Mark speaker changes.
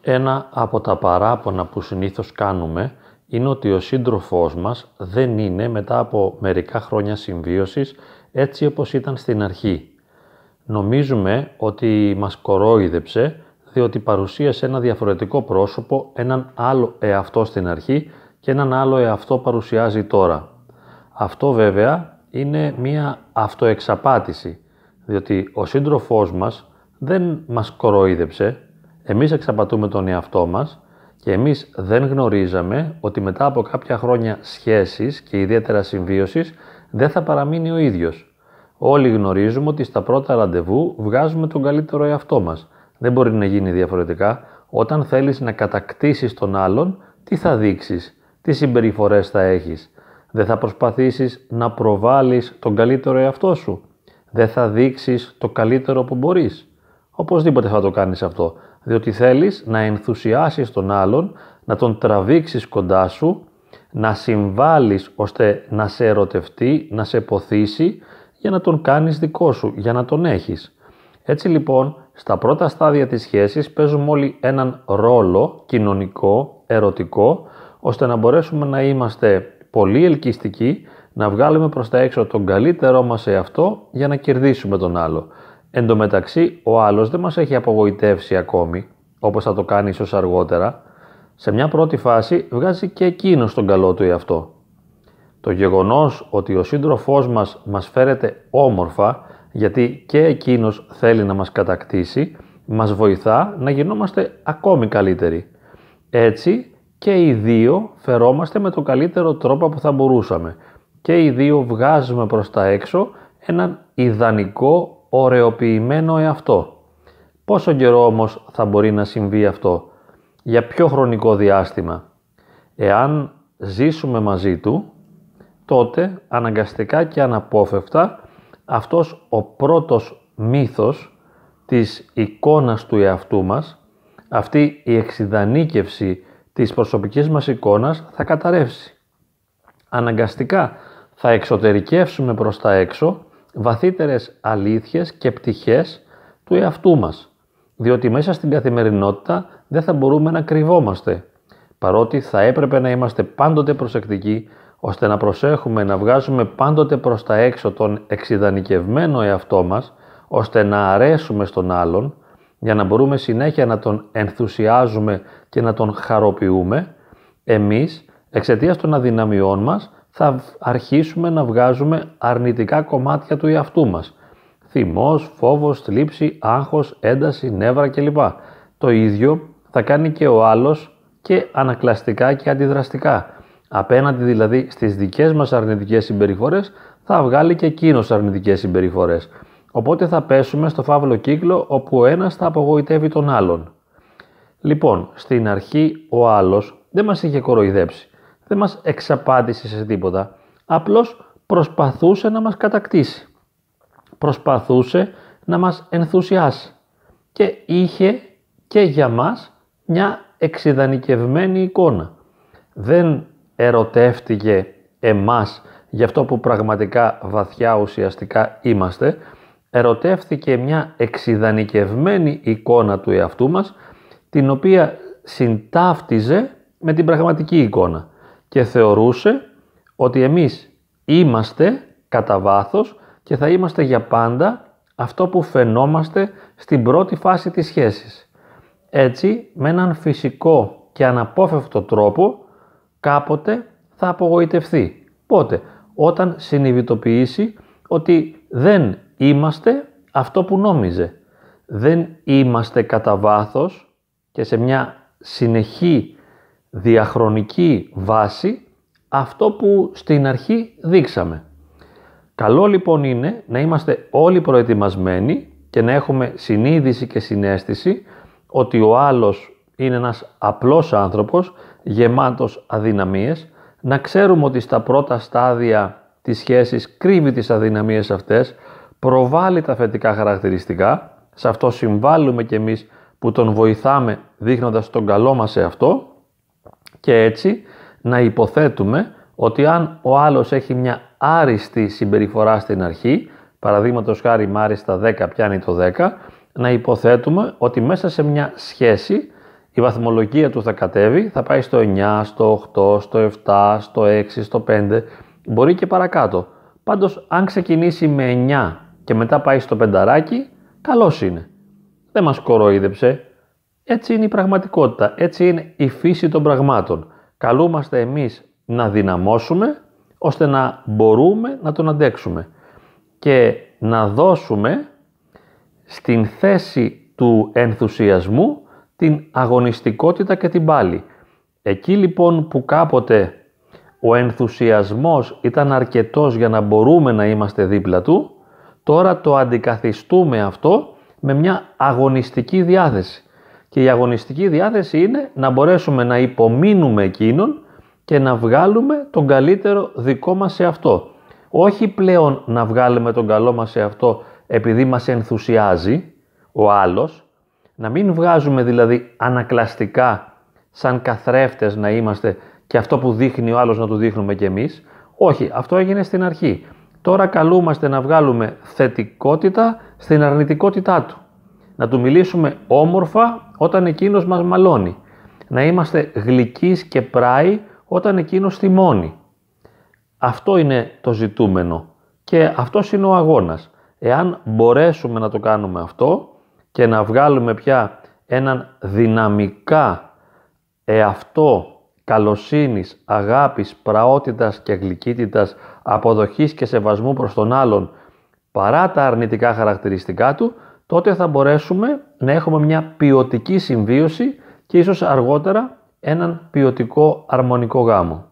Speaker 1: Ένα από τα παράπονα που συνήθως κάνουμε είναι ότι ο σύντροφός μας δεν είναι μετά από μερικά χρόνια συμβίωσης έτσι όπως ήταν στην αρχή. Νομίζουμε ότι μας κορόιδεψε διότι παρουσίασε ένα διαφορετικό πρόσωπο, έναν άλλο εαυτό στην αρχή και έναν άλλο εαυτό παρουσιάζει τώρα. Αυτό βέβαια είναι μία αυτοεξαπάτηση, διότι ο σύντροφός μας δεν μας κοροϊδεψε, εμείς εξαπατούμε τον εαυτό μας και εμείς δεν γνωρίζαμε ότι μετά από κάποια χρόνια σχέσης και ιδιαίτερα συμβίωσης δεν θα παραμείνει ο ίδιος. Όλοι γνωρίζουμε ότι στα πρώτα ραντεβού βγάζουμε τον καλύτερο εαυτό μας. Δεν μπορεί να γίνει διαφορετικά. Όταν θέλεις να κατακτήσεις τον άλλον, τι θα δείξεις, τι συμπεριφορές θα έχεις. Δεν θα προσπαθήσεις να προβάλλεις τον καλύτερο εαυτό σου. Δεν θα δείξεις το καλύτερο που μπορείς. Οπωσδήποτε θα το κάνεις αυτό, διότι θέλεις να ενθουσιάσεις τον άλλον, να τον τραβήξεις κοντά σου, να συμβάλλεις ώστε να σε ερωτευτεί, να σε ποθήσει, για να τον κάνεις δικό σου, για να τον έχεις. Έτσι λοιπόν, στα πρώτα στάδια της σχέσης παίζουμε όλοι έναν ρόλο κοινωνικό, ερωτικό, ώστε να μπορέσουμε να είμαστε πολύ ελκυστικοί, να βγάλουμε προς τα έξω τον καλύτερό μας σε αυτό για να κερδίσουμε τον άλλο. Εν τω μεταξύ, ο άλλος δεν μας έχει απογοητεύσει ακόμη, όπως θα το κάνει ίσως αργότερα. Σε μια πρώτη φάση βγάζει και εκείνος τον καλό του εαυτό. Το γεγονός ότι ο σύντροφός μας μας φέρεται όμορφα, γιατί και εκείνος θέλει να μας κατακτήσει, μας βοηθά να γινόμαστε ακόμη καλύτεροι. Έτσι και οι δύο φερόμαστε με τον καλύτερο τρόπο που θα μπορούσαμε. Και οι δύο βγάζουμε προς τα έξω έναν ιδανικό ωρεοποιημένο εαυτό. Πόσο καιρό όμως θα μπορεί να συμβεί αυτό, για ποιο χρονικό διάστημα; Εάν ζήσουμε μαζί του, τότε αναγκαστικά και αναπόφευκτα αυτός ο πρώτος μύθος της εικόνας του εαυτού μας, αυτή η εξειδανίκευση της προσωπικής μας εικόνας θα καταρρεύσει. Αναγκαστικά θα εξωτερικεύσουμε προς τα έξω βαθύτερες αλήθειες και πτυχές του εαυτού μας. Διότι μέσα στην καθημερινότητα δεν θα μπορούμε να κρυβόμαστε. Παρότι θα έπρεπε να είμαστε πάντοτε προσεκτικοί, ώστε να προσέχουμε να βγάζουμε πάντοτε προς τα έξω τον εξειδανικευμένο εαυτό μας, ώστε να αρέσουμε στον άλλον, για να μπορούμε συνέχεια να τον ενθουσιάζουμε και να τον χαροποιούμε, εμείς εξαιτίας των αδυναμιών μας θα αρχίσουμε να βγάζουμε αρνητικά κομμάτια του εαυτού μας. Θυμός, φόβος, θλίψη, άγχος, ένταση, νεύρα κλπ. Το ίδιο θα κάνει και ο άλλος και ανακλαστικά και αντιδραστικά. Απέναντι δηλαδή στις δικές μας αρνητικές συμπεριφορές θα βγάλει και εκείνος αρνητικές συμπεριφορές. Οπότε θα πέσουμε στο φαύλο κύκλο όπου ο ένας θα απογοητεύει τον άλλον. Λοιπόν, στην αρχή ο άλλος δεν μας είχε κοροϊδέψει δεν μας εξαπάντησε σε τίποτα. Απλώς προσπαθούσε να μας κατακτήσει. Προσπαθούσε να μας ενθουσιάσει. Και είχε και για μας μια εξειδανικευμένη εικόνα. Δεν ερωτεύτηκε εμάς για αυτό που πραγματικά βαθιά ουσιαστικά είμαστε, ερωτεύτηκε μια εξειδανικευμένη εικόνα του εαυτού μας, την οποία συντάφτιζε με την πραγματική εικόνα και θεωρούσε ότι εμείς είμαστε κατά βάθος και θα είμαστε για πάντα αυτό που φαινόμαστε στην πρώτη φάση της σχέσης. Έτσι, με έναν φυσικό και αναπόφευκτο τρόπο, κάποτε θα απογοητευθεί. Πότε; Όταν συνειδητοποιήσει ότι δεν είμαστε αυτό που νόμιζε. Δεν είμαστε κατά βάθος και σε μια συνεχή διαχρονική βάση αυτό που στην αρχή δείξαμε. Καλό λοιπόν είναι να είμαστε όλοι προετοιμασμένοι και να έχουμε συνείδηση και συνέστηση ότι ο άλλος είναι ένας απλός άνθρωπος γεμάτος αδυναμίες, να ξέρουμε ότι στα πρώτα στάδια της σχέσης κρύβει τις αδυναμίες αυτές, προβάλλει τα θετικά χαρακτηριστικά, σε αυτό συμβάλλουμε κι εμείς που τον βοηθάμε δείχνοντας τον καλό μας σε αυτό και έτσι να υποθέτουμε ότι αν ο άλλος έχει μια άριστη συμπεριφορά στην αρχή, παραδείγματος χάρη μάριστα 10 πιάνει το 10, να υποθέτουμε ότι μέσα σε μια σχέση η βαθμολογία του θα κατέβει, θα πάει στο 9, στο 8, στο 7, στο 6, στο 5, μπορεί και παρακάτω. Πάντως αν ξεκινήσει με 9 και μετά πάει στο πενταράκι, καλός είναι. Δεν μας κοροϊδεψε. Έτσι είναι η πραγματικότητα, έτσι είναι η φύση των πραγμάτων. Καλούμαστε εμείς να δυναμώσουμε ώστε να μπορούμε να τον αντέξουμε και να δώσουμε στην θέση του ενθουσιασμού την αγωνιστικότητα και την πάλη. Εκεί λοιπόν που κάποτε ο ενθουσιασμός ήταν αρκετός για να μπορούμε να είμαστε δίπλα του, τώρα το αντικαθιστούμε αυτό με μια αγωνιστική διάθεση. Και η αγωνιστική διάθεση είναι να μπορέσουμε να υπομείνουμε εκείνον και να βγάλουμε τον καλύτερο δικό μας σε αυτό. Όχι πλέον να βγάλουμε τον καλό μας σε αυτό επειδή μας ενθουσιάζει ο άλλος, να μην βγάζουμε δηλαδή ανακλαστικά σαν καθρέφτες να είμαστε και αυτό που δείχνει ο άλλος να του δείχνουμε κι εμείς. Όχι, αυτό έγινε στην αρχή. Τώρα καλούμαστε να βγάλουμε θετικότητα στην αρνητικότητά του. Να του μιλήσουμε όμορφα όταν εκείνος μας μαλώνει. Να είμαστε γλυκείς και πράοι όταν εκείνος θυμώνει. Αυτό είναι το ζητούμενο και αυτός είναι ο αγώνας. Εάν μπορέσουμε να το κάνουμε αυτό και να βγάλουμε πια έναν δυναμικά εαυτό καλοσύνης, αγάπης, πραότητας και γλυκύτητας, αποδοχής και σεβασμού προς τον άλλον παρά τα αρνητικά χαρακτηριστικά του, τότε θα μπορέσουμε να έχουμε μια ποιοτική συμβίωση και ίσως αργότερα έναν ποιοτικό αρμονικό γάμο.